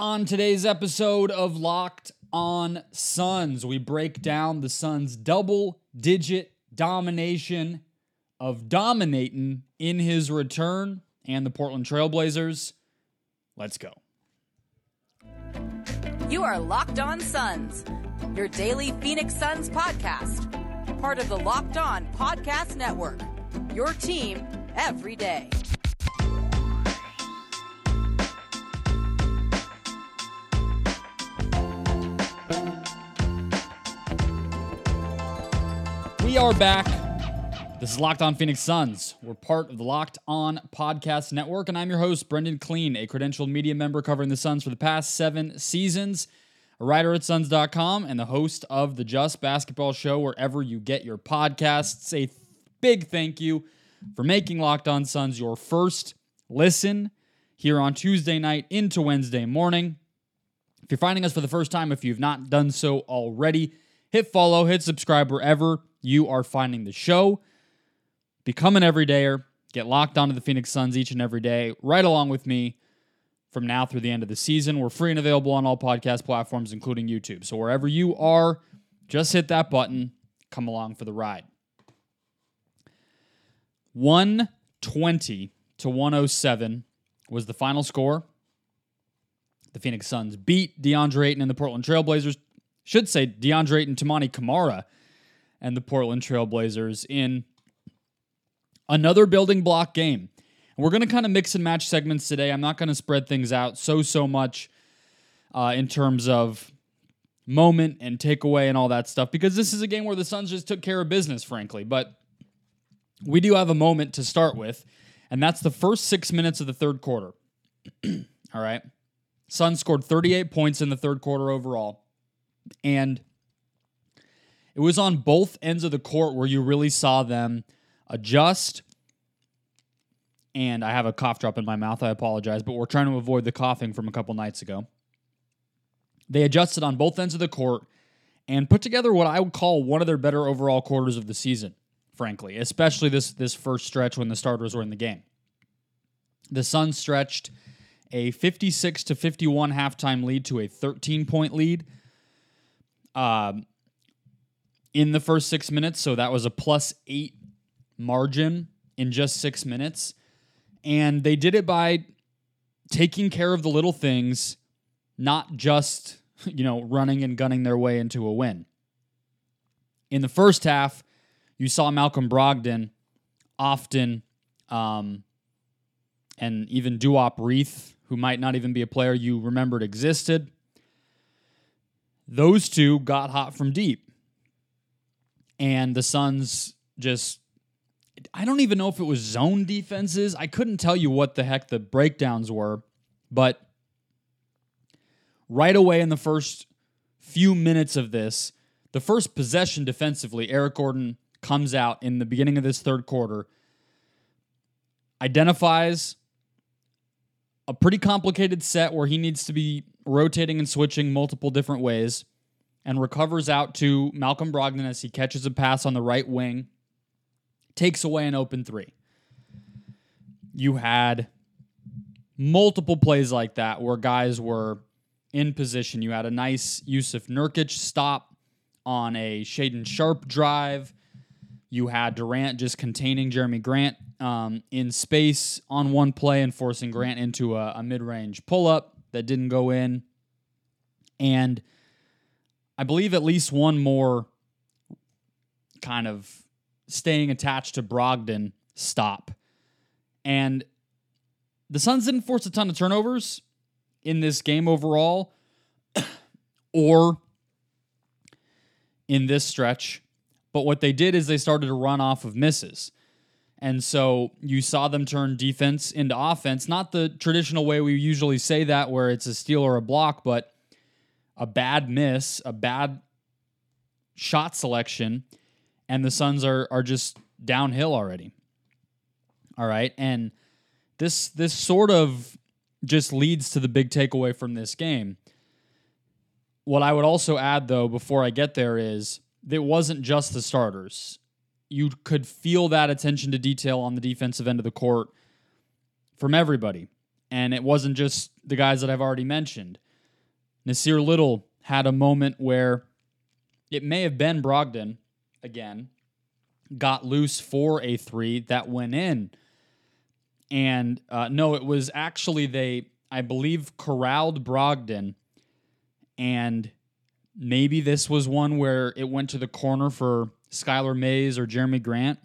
On today's episode of Locked on Suns, we break down the Suns' double digit domination of dominating in his return and the Portland Trailblazers. Let's go. You are Locked On Suns, your daily Phoenix Suns podcast, part of the Locked On Podcast Network. Your team every day. We are back. This is Locked On Phoenix Suns. We're part of the Locked On Podcast Network, and I'm your host, Brendon Kleen, a credentialed media member covering the Suns for the past seven seasons, a writer at Suns.com, and the host of the Just Basketball Show wherever you get your podcasts. A big thank you for making Locked On Suns your first listen here on Tuesday night into Wednesday morning. If you're finding us for the first time, if you've not done so already, hit follow, hit subscribe wherever you are finding the show. Become an everydayer. Get locked onto the Phoenix Suns each and every day, right along with me from now through the end of the season. We're free and available on all podcast platforms, including YouTube. So wherever you are, just hit that button. Come along for the ride. 120 to 107 was the final score. The Phoenix Suns beat DeAndre Ayton and the Portland Trailblazers. Should say DeAndre Ayton, Toumani Camara, and the Portland Trailblazers in another building block game. And we're going to kind of mix and match segments today. I'm not going to spread things out so, so much uh, in terms of moment and takeaway and all that stuff because this is a game where the Suns just took care of business, frankly. But we do have a moment to start with, and that's the first six minutes of the third quarter. all right. Suns scored 38 points in the third quarter overall. And it was on both ends of the court where you really saw them adjust. And I have a cough drop in my mouth. I apologize, but we're trying to avoid the coughing from a couple nights ago. They adjusted on both ends of the court and put together what I would call one of their better overall quarters of the season, frankly, especially this this first stretch when the starters were in the game. The Suns stretched a 56 to 51 halftime lead to a 13 point lead. Um, in the first six minutes. So that was a plus eight margin in just six minutes. And they did it by taking care of the little things, not just, you know, running and gunning their way into a win. In the first half, you saw Malcolm Brogdon often, um, and even Duop Reath, who might not even be a player you remembered existed. Those two got hot from deep and the Suns just I don't even know if it was zone defenses. I couldn't tell you what the heck the breakdowns were, but right away in the first few minutes of this, the first possession defensively, Eric Gordon comes out in the beginning of this third quarter, identifies a pretty complicated set where he needs to be rotating and switching multiple different ways and recovers out to Malcolm Brogdon as he catches a pass on the right wing, takes away an open three. You had multiple plays like that where guys were in position. You had a nice Jusuf Nurkic stop on a Shaedon Sharpe drive. You had Durant just containing Jerami Grant um, in space on one play and forcing Grant into a, a mid range pull up that didn't go in. And I believe at least one more kind of staying attached to Brogdon stop. And the Suns didn't force a ton of turnovers in this game overall or in this stretch. But what they did is they started to run off of misses. And so you saw them turn defense into offense, not the traditional way we usually say that, where it's a steal or a block, but a bad miss, a bad shot selection, and the Suns are are just downhill already. All right, and this this sort of just leads to the big takeaway from this game. What I would also add, though, before I get there, is it wasn't just the starters. You could feel that attention to detail on the defensive end of the court from everybody. And it wasn't just the guys that I've already mentioned. Nassir Little had a moment where it may have been Brogdon again, got loose for a three that went in. And uh, no, it was actually they, I believe, corralled Brogdon. And maybe this was one where it went to the corner for Skylar Mays or Jerami Grant.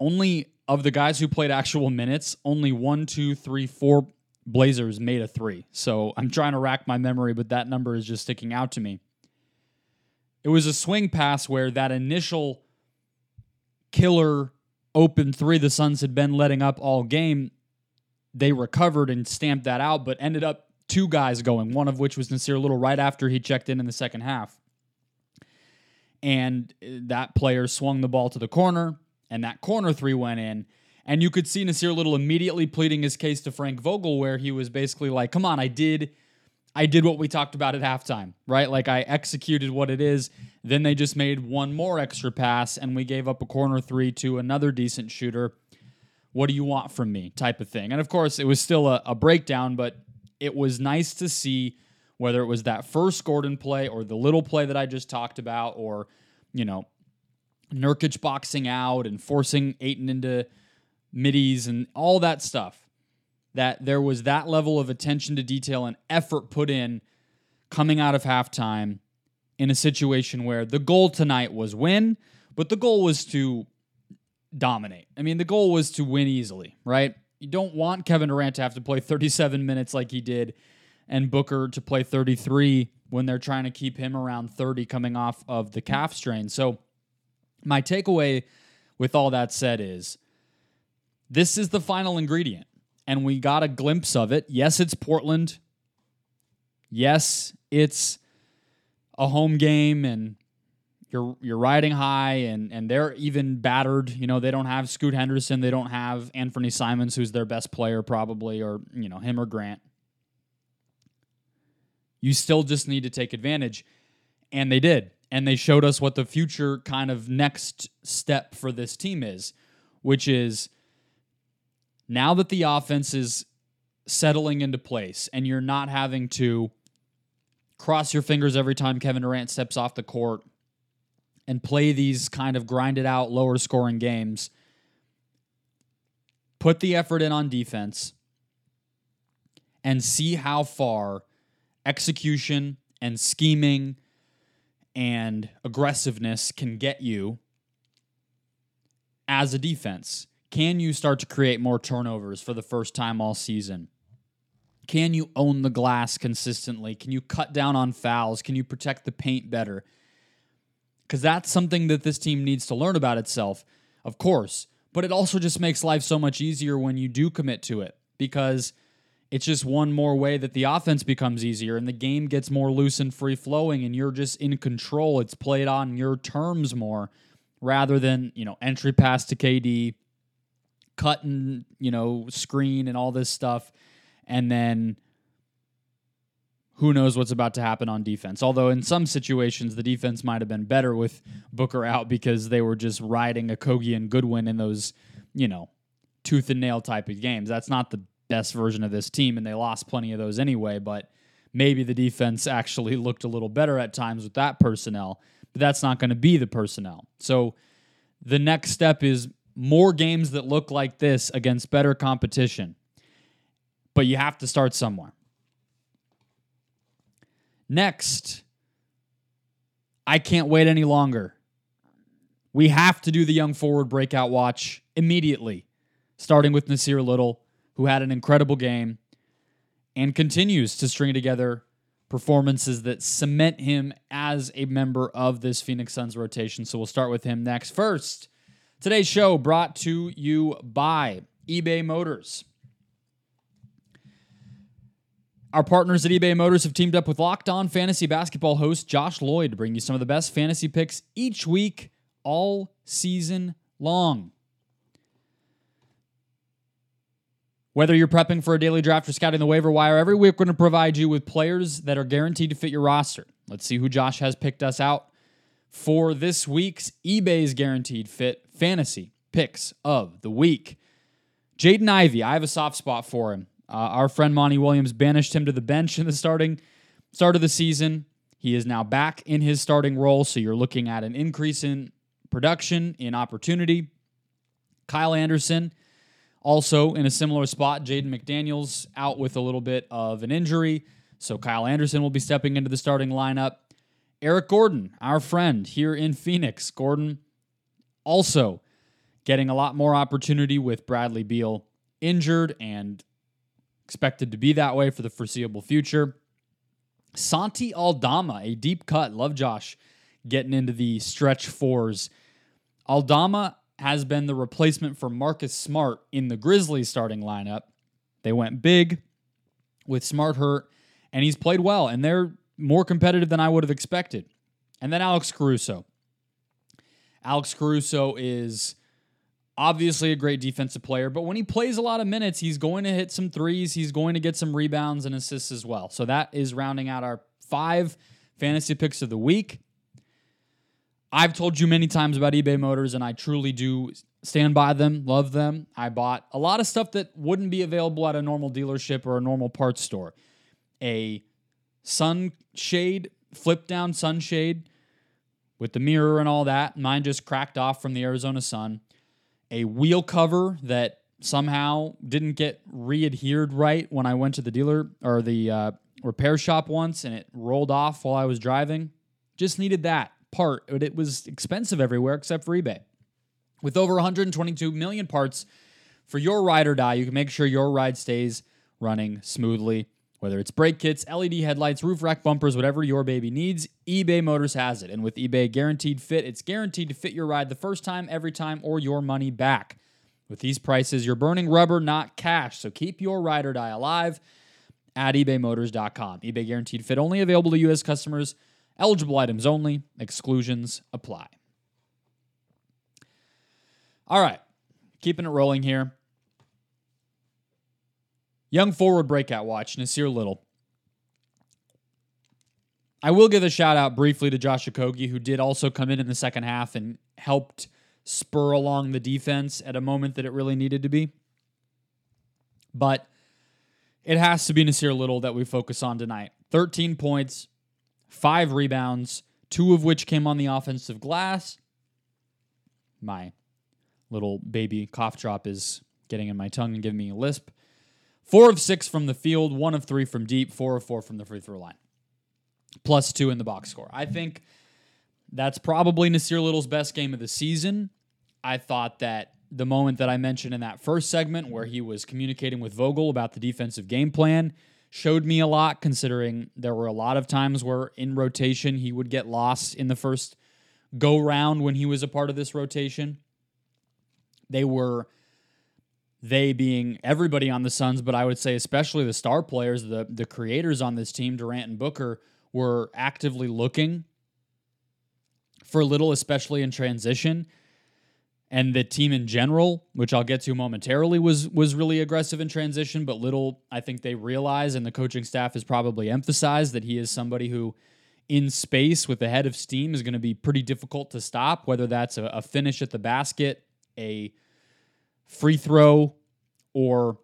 Only of the guys who played actual minutes, only one, two, three, four Blazers made a three. So I'm trying to rack my memory, but that number is just sticking out to me. It was a swing pass where that initial killer open three the Suns had been letting up all game, they recovered and stamped that out, but ended up two guys going, one of which was Nassir Little right after he checked in in the second half. And that player swung the ball to the corner, and that corner three went in. And you could see Nassir Little immediately pleading his case to Frank Vogel, where he was basically like, "Come on, I did, I did what we talked about at halftime, right? Like I executed what it is. Then they just made one more extra pass, and we gave up a corner three to another decent shooter. What do you want from me?" Type of thing. And of course, it was still a, a breakdown, but it was nice to see whether it was that first Gordon play or the little play that I just talked about, or you know, Nurkic boxing out and forcing Ayton into middies and all that stuff. That there was that level of attention to detail and effort put in coming out of halftime in a situation where the goal tonight was win, but the goal was to dominate. I mean, the goal was to win easily, right? You don't want Kevin Durant to have to play 37 minutes like he did and Booker to play 33 when they're trying to keep him around 30 coming off of the calf strain. So, my takeaway with all that said is this is the final ingredient. And we got a glimpse of it. Yes, it's Portland. Yes, it's a home game and you're you're riding high and and they're even battered. You know, they don't have Scoot Henderson, they don't have Anfernee Simons, who's their best player probably, or you know, him or Grant. You still just need to take advantage. And they did. And they showed us what the future kind of next step for this team is, which is now that the offense is settling into place and you're not having to cross your fingers every time Kevin Durant steps off the court and play these kind of grinded out lower scoring games, put the effort in on defense and see how far execution and scheming and aggressiveness can get you as a defense. Can you start to create more turnovers for the first time all season? Can you own the glass consistently? Can you cut down on fouls? Can you protect the paint better? Because that's something that this team needs to learn about itself, of course. But it also just makes life so much easier when you do commit to it because it's just one more way that the offense becomes easier and the game gets more loose and free flowing and you're just in control. It's played on your terms more rather than, you know, entry pass to KD, cut and, you know, screen and all this stuff. And then who knows what's about to happen on defense. Although in some situations the defense might have been better with Booker out because they were just riding Okogie and Goodwin in those, you know, tooth and nail type of games. That's not the best version of this team, and they lost plenty of those anyway. But maybe the defense actually looked a little better at times with that personnel, but that's not going to be the personnel. So the next step is more games that look like this against better competition. But you have to start somewhere. Next, I can't wait any longer. We have to do the young forward breakout watch immediately, starting with Nassir Little who had an incredible game and continues to string together performances that cement him as a member of this Phoenix Suns rotation. So we'll start with him next. First, today's show brought to you by eBay Motors. Our partners at eBay Motors have teamed up with Locked On Fantasy Basketball host Josh Lloyd to bring you some of the best fantasy picks each week, all season long. Whether you're prepping for a daily draft or scouting the waiver wire, every week we're going to provide you with players that are guaranteed to fit your roster. Let's see who Josh has picked us out for this week's eBay's Guaranteed Fit Fantasy Picks of the Week. Jaden Ivey, I have a soft spot for him. Uh, our friend Monty Williams banished him to the bench in the starting start of the season. He is now back in his starting role, so you're looking at an increase in production, in opportunity. Kyle Anderson, also in a similar spot. Jaden McDaniels out with a little bit of an injury, so Kyle Anderson will be stepping into the starting lineup. Eric Gordon, our friend here in Phoenix. Gordon also getting a lot more opportunity with Bradley Beal injured and expected to be that way for the foreseeable future. Santi Aldama, a deep cut. Love Josh getting into the stretch fours. Aldama has been the replacement for Marcus Smart in the Grizzlies starting lineup. They went big with Smart hurt, and he's played well, and they're more competitive than I would have expected. And then Alex Caruso. Alex Caruso is obviously a great defensive player, but when he plays a lot of minutes, he's going to hit some threes. He's going to get some rebounds and assists as well. So that is rounding out our five fantasy picks of the week. I've told you many times about eBay Motors, and I truly do stand by them, love them. I bought a lot of stuff that wouldn't be available at a normal dealership or a normal parts store. A sunshade, flip down sunshade with the mirror and all that. Mine just cracked off from the Arizona sun a wheel cover that somehow didn't get re-adhered right when I went to the dealer or the uh, repair shop once and it rolled off while I was driving. Just needed that part, but it was expensive everywhere except for eBay. With over 122 million parts for your ride or die, you can make sure your ride stays running smoothly. Whether it's brake kits, LED headlights, roof rack bumpers, whatever your baby needs, eBay Motors has it. And with eBay Guaranteed Fit, it's guaranteed to fit your ride the first time, every time, or your money back. With these prices, you're burning rubber, not cash. So keep your ride or die alive at ebaymotors.com. eBay Guaranteed Fit only available to U.S. customers. Eligible items only. Exclusions apply. All right, keeping it rolling here. Young forward breakout watch, Nassir Little. I will give a shout out briefly to Josh Okogie, who did also come in in the second half and helped spur along the defense at a moment that it really needed to be. But it has to be Nassir Little that we focus on tonight. 13 points, five rebounds, two of which came on the offensive glass. My little baby cough drop is getting in my tongue and giving me a lisp. Four of six from the field, one of three from deep, four of four from the free throw line, plus two in the box score. I think that's probably Nassir Little's best game of the season. I thought that the moment that I mentioned in that first segment where he was communicating with Vogel about the defensive game plan showed me a lot, considering there were a lot of times where in rotation he would get lost in the first go round when he was a part of this rotation. They were they being everybody on the Suns, but I would say especially the star players, the the creators on this team, Durant and Booker, were actively looking for little, especially in transition. And the team in general, which I'll get to momentarily, was was really aggressive in transition. But little, I think they realize, and the coaching staff has probably emphasized that he is somebody who, in space with the head of steam, is going to be pretty difficult to stop. Whether that's a, a finish at the basket, a free throw or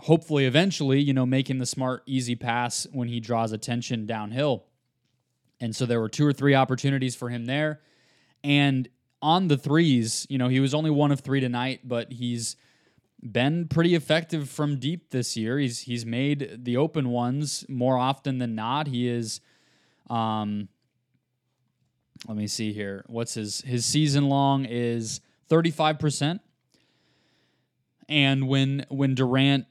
hopefully eventually, you know, making the smart, easy pass when he draws attention downhill. And so there were two or three opportunities for him there. And on the threes, you know, he was only one of three tonight, but he's been pretty effective from deep this year. He's he's made the open ones more often than not. He is um let me see here. What's his his season long is 35%. And when when Durant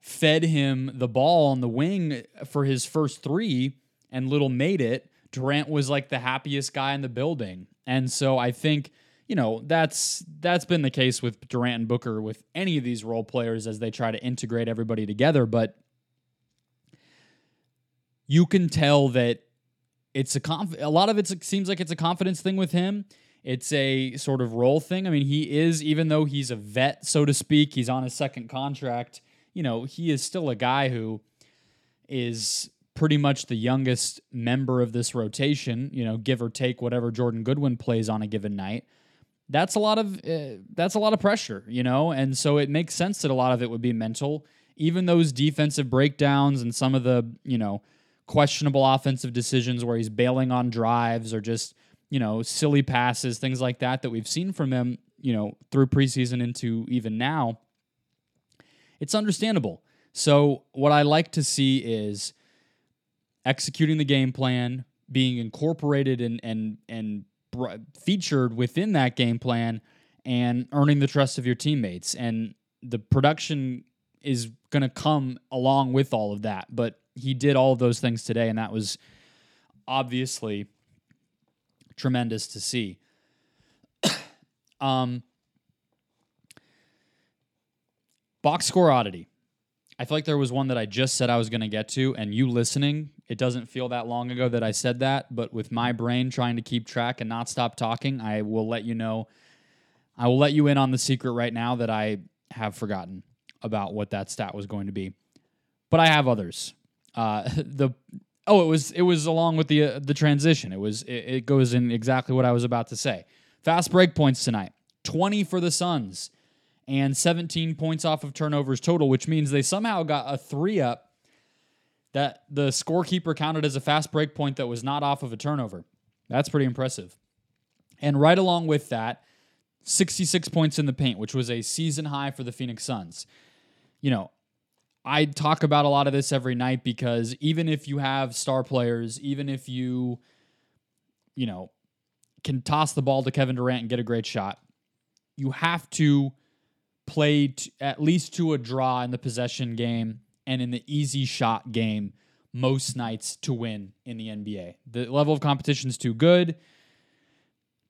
fed him the ball on the wing for his first three and Little made it, Durant was like the happiest guy in the building. And so I think, you know, that's that's been the case with Durant and Booker with any of these role players as they try to integrate everybody together, but you can tell that it's a conf- a lot of it seems like it's a confidence thing with him it's a sort of role thing. I mean, he is, even though he's a vet, so to speak, he's on his second contract, you know, he is still a guy who is pretty much the youngest member of this rotation, you know, give or take whatever Jordan Goodwin plays on a given night. That's a lot of uh, that's a lot of pressure, you know, and so it makes sense that a lot of it would be mental even those defensive breakdowns and some of the, you know, questionable offensive decisions where he's bailing on drives or just, you know, silly passes, things like that that we've seen from him, you know, through preseason into even now, it's understandable. So, what I like to see is executing the game plan, being incorporated and and and featured within that game plan and earning the trust of your teammates and the production is going to come along with all of that but he did all of those things today and that was obviously tremendous to see um box score oddity I feel like there was one that I just said I was going to get to, and you listening, it doesn't feel that long ago that I said that, but with my brain trying to keep track and not stop talking, I will let you know. I will let you in on the secret right now that I have forgotten about what that stat was going to be, but I have others. Uh, the oh, it was it was along with the uh, the transition. It was it, it goes in exactly what I was about to say. Fast break points tonight, twenty for the Suns and 17 points off of turnovers total, which means they somehow got a three up that the scorekeeper counted as a fast break point that was not off of a turnover. That's pretty impressive. And right along with that, 66 points in the paint, which was a season high for the Phoenix Suns. You know, I talk about a lot of this every night because even if you have star players, even if you, you know, can toss the ball to Kevin Durant and get a great shot, you have to played at least to a draw in the possession game and in the easy shot game most nights to win in the NBA. The level of competition is too good.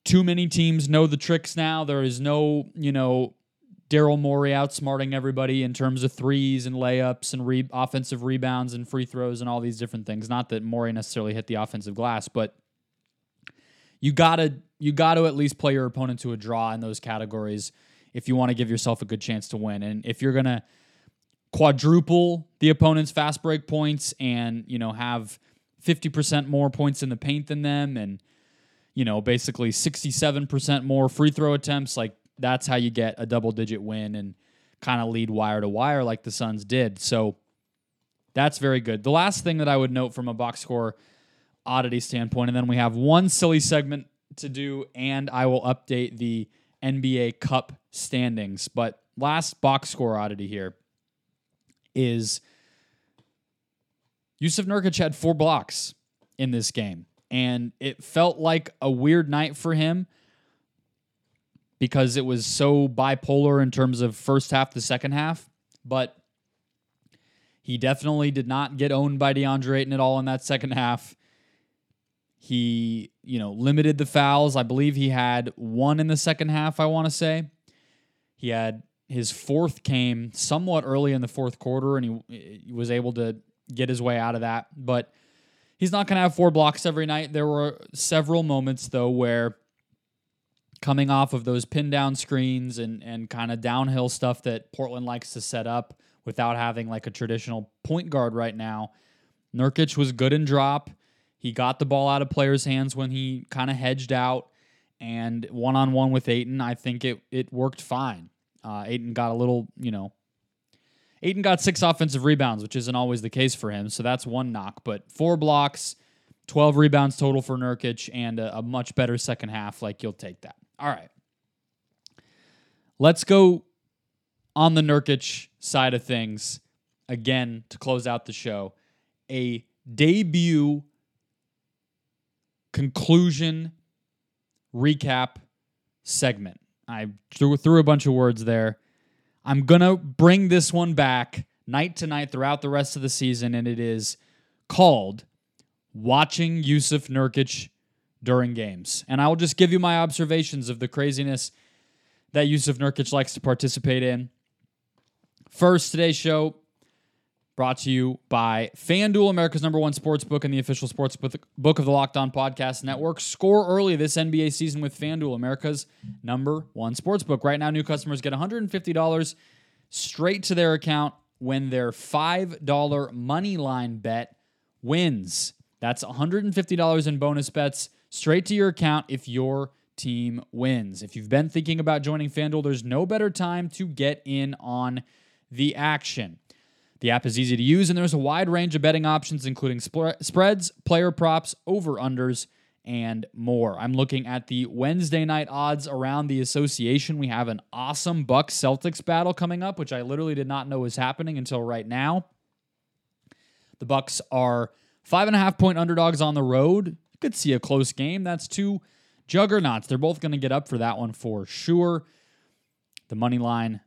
Too many teams know the tricks now. There is no, you know, Daryl Morey outsmarting everybody in terms of threes and layups and re- offensive rebounds and free throws and all these different things. Not that Morey necessarily hit the offensive glass, but you gotta you gotta at least play your opponent to a draw in those categories if you want to give yourself a good chance to win. And if you're to quadruple the opponent's fast break points and, you know, have 50% more points in the paint than them and, you know, basically 67% more free throw attempts, like that's how you get a double digit win and kind of lead wire to wire like the Suns did. So that's very good. The last thing that I would note from a box score oddity standpoint, and then we have one silly segment to do, and I will update the NBA Cup standings. But last box score oddity here is Jusuf Nurkic had four blocks in this game. And it felt like a weird night for him because it was so bipolar in terms of first half to second half. But he definitely did not get owned by DeAndre Ayton at all in that second half. He, you know, limited the fouls. I believe he had one in the second half, I want to say. He had his fourth came somewhat early in the fourth quarter, and he, he was able to get his way out of that. But he's not going to have four blocks every night. There were several moments, though, where coming off of those pin down screens and, and kind of downhill stuff that Portland likes to set up without having like a traditional point guard right now, Nurkic was good in drop. He got the ball out of players' hands when he kind of hedged out and one on one with Ayton, I think it it worked fine. Uh, Ayton got a little, you know, Ayton got six offensive rebounds, which isn't always the case for him, so that's one knock. But four blocks, twelve rebounds total for Nurkic, and a, a much better second half. Like you'll take that. All right, let's go on the Nurkic side of things again to close out the show. A debut conclusion recap segment. I threw, threw a bunch of words there. I'm going to bring this one back night to night throughout the rest of the season, and it is called Watching Jusuf Nurkic During Games. And I will just give you my observations of the craziness that Jusuf Nurkic likes to participate in. First, today's show brought to you by FanDuel, America's number one sports book and the official sports book of the Locked On Podcast Network. Score early this NBA season with FanDuel, America's number one sports book. Right now, new customers get $150 straight to their account when their $5 money line bet wins. That's $150 in bonus bets straight to your account if your team wins. If you've been thinking about joining FanDuel, there's no better time to get in on the action. The app is easy to use, and there's a wide range of betting options, including sp- spreads, player props, over unders, and more. I'm looking at the Wednesday night odds around the association. We have an awesome Bucks Celtics battle coming up, which I literally did not know was happening until right now. The Bucks are five and a half point underdogs on the road. Could see a close game. That's two juggernauts. They're both going to get up for that one for sure. The money line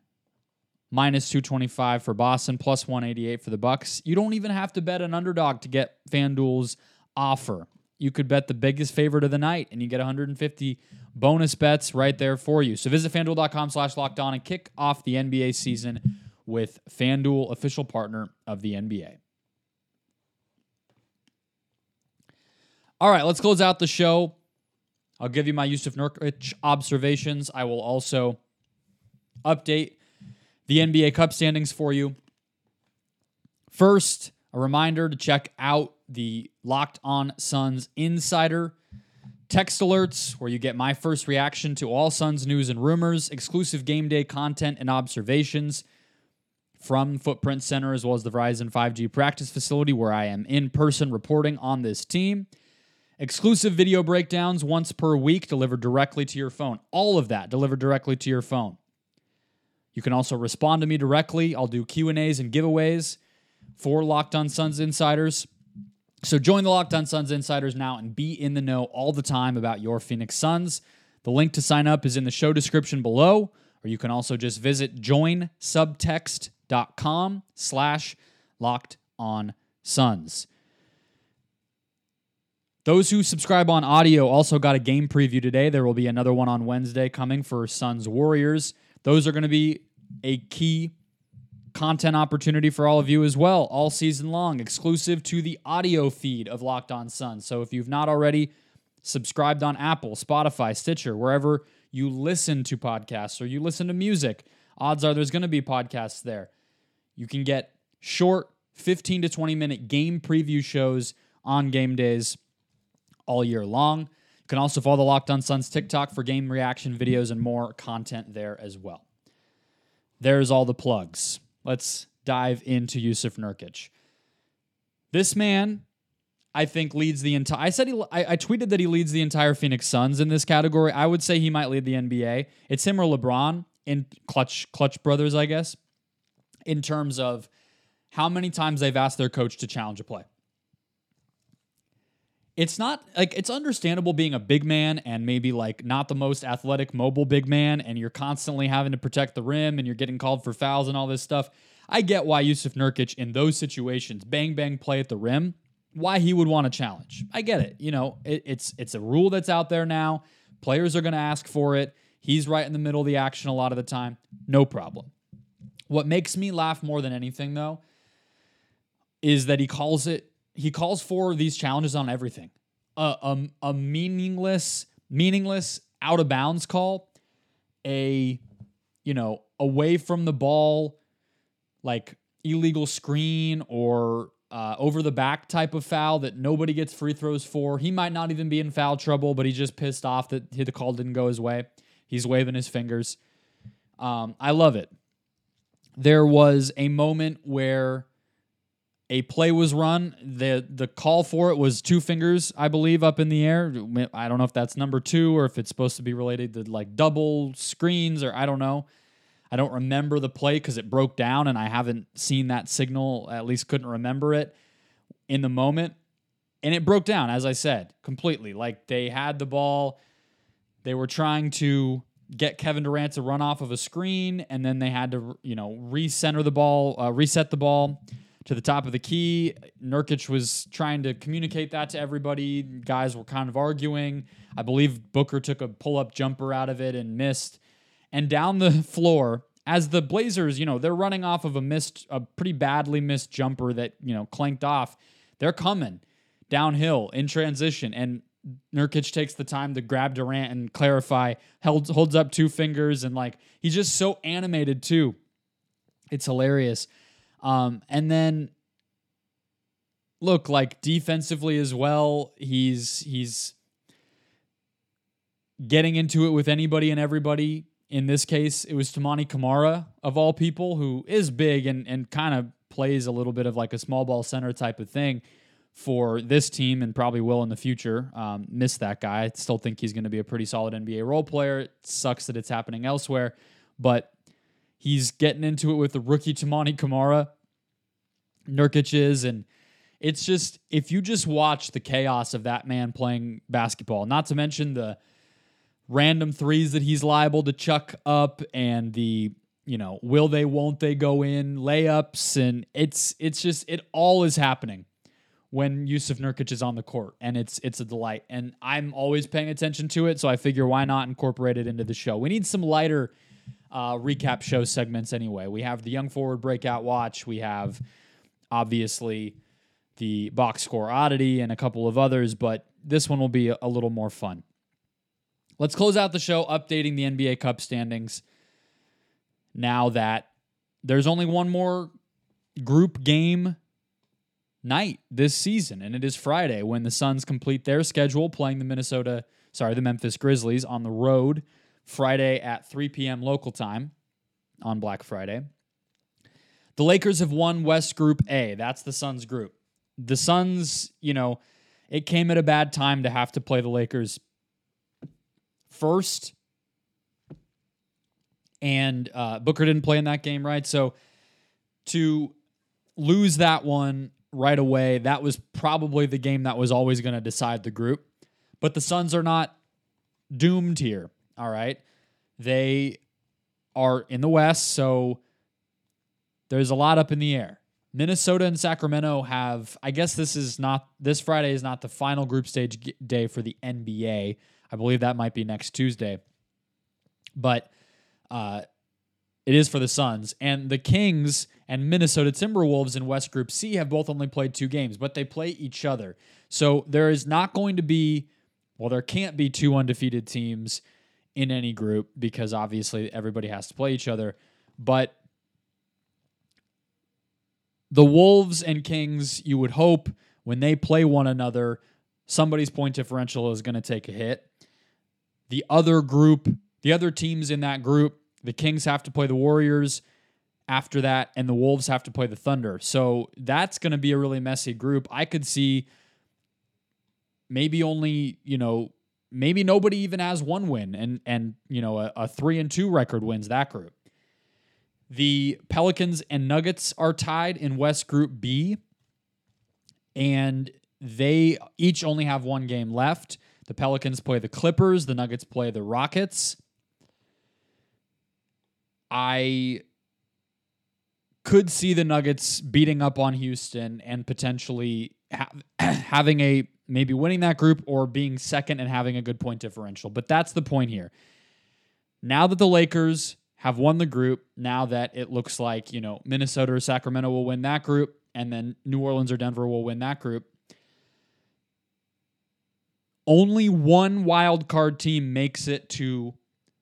minus 225 for Boston, plus 188 for the Bucks. You don't even have to bet an underdog to get FanDuel's offer. You could bet the biggest favorite of the night and you get 150 bonus bets right there for you. So visit fanduel.com slash locked on and kick off the NBA season with FanDuel, official partner of the NBA. All right, let's close out the show. I'll give you my Jusuf Nurkic observations. I will also update the NBA Cup standings for you. First, a reminder to check out the Locked On Suns Insider text alerts, where you get my first reaction to all Suns news and rumors, exclusive game day content and observations from Footprint Center, as well as the Verizon 5G practice facility, where I am in person reporting on this team. Exclusive video breakdowns once per week delivered directly to your phone. All of that delivered directly to your phone. You can also respond to me directly. I'll do Q&As and giveaways for Locked On Suns insiders. So join the Locked On Suns insiders now and be in the know all the time about your Phoenix Suns. The link to sign up is in the show description below, or you can also just visit joinsubtext.com slash locked on suns. Those who subscribe on audio also got a game preview today. There will be another one on Wednesday coming for Suns Warriors. Those are going to be a key content opportunity for all of you as well, all season long, exclusive to the audio feed of Locked On Suns. So if you've not already subscribed on Apple, Spotify, Stitcher, wherever you listen to podcasts or you listen to music, odds are there's going to be podcasts there. You can get short 15 to 20 minute game preview shows on game days all year long You can also follow the Locked On Suns TikTok for game reaction videos and more content there as well. There's all the plugs. Let's dive into Jusuf Nurkic. This man, I think, leads the entire. I said he. I, I, tweeted that he leads the entire Phoenix Suns in this category. I would say he might lead the NBA. It's him or LeBron in clutch clutch brothers, I guess, in terms of how many times they've asked their coach to challenge a play it's not like it's understandable being a big man and maybe like not the most athletic, mobile big man, and you're constantly having to protect the rim and you're getting called for fouls and all this stuff. I get why Jusuf Nurkic in those situations, bang bang play at the rim, why he would want to challenge. I get it. You know, it, it's it's a rule that's out there now. Players are going to ask for it. He's right in the middle of the action a lot of the time. No problem. What makes me laugh more than anything though is that he calls it he calls for these challenges on everything. A, meaningless, meaningless out of bounds call, a you know away from the ball, like illegal screen or uh, over the back type of foul that nobody gets free throws for. He might not even be in foul trouble, but he's just pissed off that the call didn't go his way. He's waving his fingers. Um, I love it. There was a moment where a play was run. The the call for it was two fingers, I believe, up in the air. I don't know if that's number two or if it's supposed to be related to like double screens or I don't know. I don't remember the play because it broke down and I haven't seen that signal, at least couldn't remember it in the moment. And it broke down, as I said, completely. Like they had the ball, they were trying to get Kevin Durant to run off of a screen, and then they had to, you know, recenter the ball, uh, reset the ball to the top of the key. Nurkic was trying to communicate that to everybody. Guys were kind of arguing. I believe Booker took a pull up jumper out of it and missed. And down the floor, as the Blazers, you know, they're running off of a missed, a pretty badly missed jumper that, you know, clanked off. They're coming downhill in transition. And Nurkic takes the time to grab Durant and clarify, holds, holds up two fingers, and like he's just so animated too. It's hilarious. Um, and then look like defensively as well, he's he's getting into it with anybody and everybody. In this case, it was Toumani Camara of all people, who is big and and kind of plays a little bit of like a small ball center type of thing for this team and probably will in the future. Um, miss that guy. I still think he's going to be a pretty solid NBA role player. It sucks that it's happening elsewhere, but he's getting into it with the rookie Toumani Camara. Nurkic is, and it's just if you just watch the chaos of that man playing basketball, not to mention the random threes that he's liable to chuck up and the you know will they won't they go in layups and it's it's just it all is happening when Jusuf Nurkic is on the court, and it's it's a delight. And I'm always paying attention to it, so I figure why not incorporate it into the show. We need some lighter uh, recap show segments anyway. We have the Young Forward Breakout Watch. We have obviously the box score oddity and a couple of others, but this one will be a, a little more fun. Let's close out the show updating the NBA Cup standings. Now that there's only one more group game night this season, and it is Friday when the Suns complete their schedule playing the Minnesota, sorry, the Memphis Grizzlies on the road Friday at 3 p.m. local time on Black Friday. The Lakers have won West Group A. That's the Suns group. The Suns, you know, it came at a bad time to have to play the Lakers first. And uh, Booker didn't play in that game, right? So to lose that one right away. That was probably the game that was always going to decide the group. But the Suns are not doomed here. All right. They are in the West, so there's a lot up in the air. Minnesota and Sacramento have, I guess this is not, this Friday is not the final group stage day for the NBA. I believe that might be next Tuesday. But uh, it is for the Suns. And the Kings and Minnesota Timberwolves in West Group C have both only played two games, but they play each other. So there is not going to be, well, there can't be two undefeated teams in any group because obviously everybody has to play each other. But the Wolves and Kings, you would hope when they play one another, somebody's point differential is going to take a hit. The other group, the other teams in that group, the Kings have to play the Warriors after that, and the Wolves have to play the Thunder. So that's going to be a really messy group. I could see maybe only, you know, maybe nobody even has one win and and you know a, a, three and two record wins that group. The Pelicans and Nuggets are tied in West Group B, and they each only have one game left. The Pelicans play the Clippers, the Nuggets play the Rockets. I could see the Nuggets beating up on Houston and potentially ha- having a maybe winning that group or being second and having a good point differential. But that's the point here. Now that the Lakers have won the group, now that it looks like, you know, Minnesota or Sacramento will win that group and then New Orleans or Denver will win that group. Only one wild card team makes it to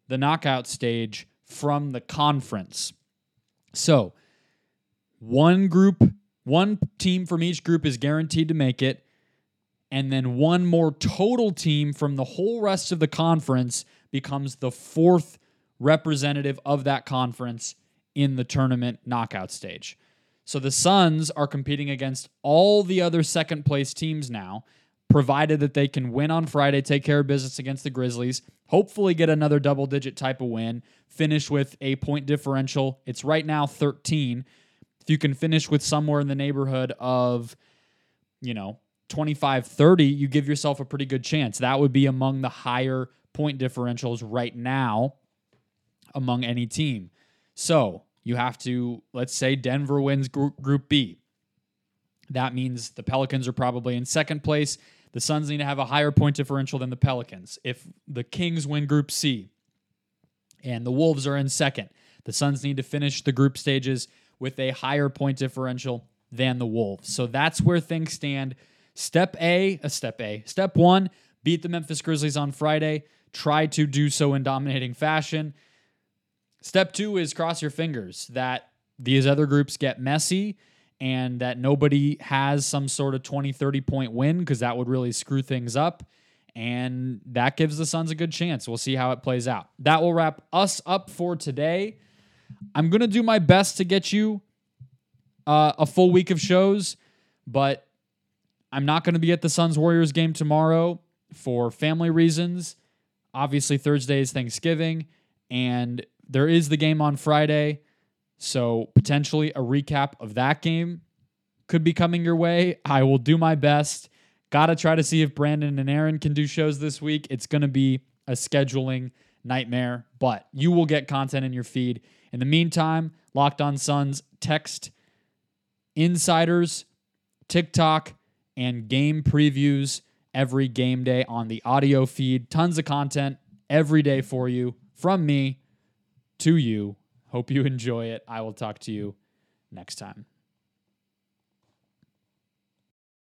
the knockout stage from the conference. So, one group, one team from each group is guaranteed to make it, and then one more total team from the whole rest of the conference becomes the fourth representative of that conference in the tournament knockout stage. So the Suns are competing against all the other second place teams now provided that they can win on Friday, take care of business against the Grizzlies, hopefully get another double digit type of win, finish with a point differential. It's right now 13. If you can finish with somewhere in the neighborhood of, you know, 25 30, you give yourself a pretty good chance. That would be among the higher point differentials right now among any team. So you have to, let's say Denver wins Group, group B. That means the Pelicans are probably in second place the Suns need to have a higher point differential than the Pelicans. If the Kings win Group C and the Wolves are in second, the Suns need to finish the group stages with a higher point differential than the Wolves. So that's where things stand. Step A, a step A. Step one, beat the Memphis Grizzlies on Friday. Try to do so in dominating fashion. Step two is cross your fingers that these other groups get messy and that nobody has some sort of 20, 30 point win because that would really screw things up. And that gives the Suns a good chance. We'll see how it plays out. That will wrap us up for today. I'm going to do my best to get you uh, a full week of shows, but I'm not going to be at the Suns Warriors game tomorrow for family reasons. Obviously, Thursday is Thanksgiving, and there is the game on Friday. So, potentially a recap of that game could be coming your way. I will do my best. Got to try to see if Brandon and Aaron can do shows this week. It's going to be a scheduling nightmare, but you will get content in your feed. In the meantime, Locked On Suns text insiders, TikTok, and game previews every game day on the audio feed. Tons of content every day for you from me to you. Hope you enjoy it. I will talk to you next time.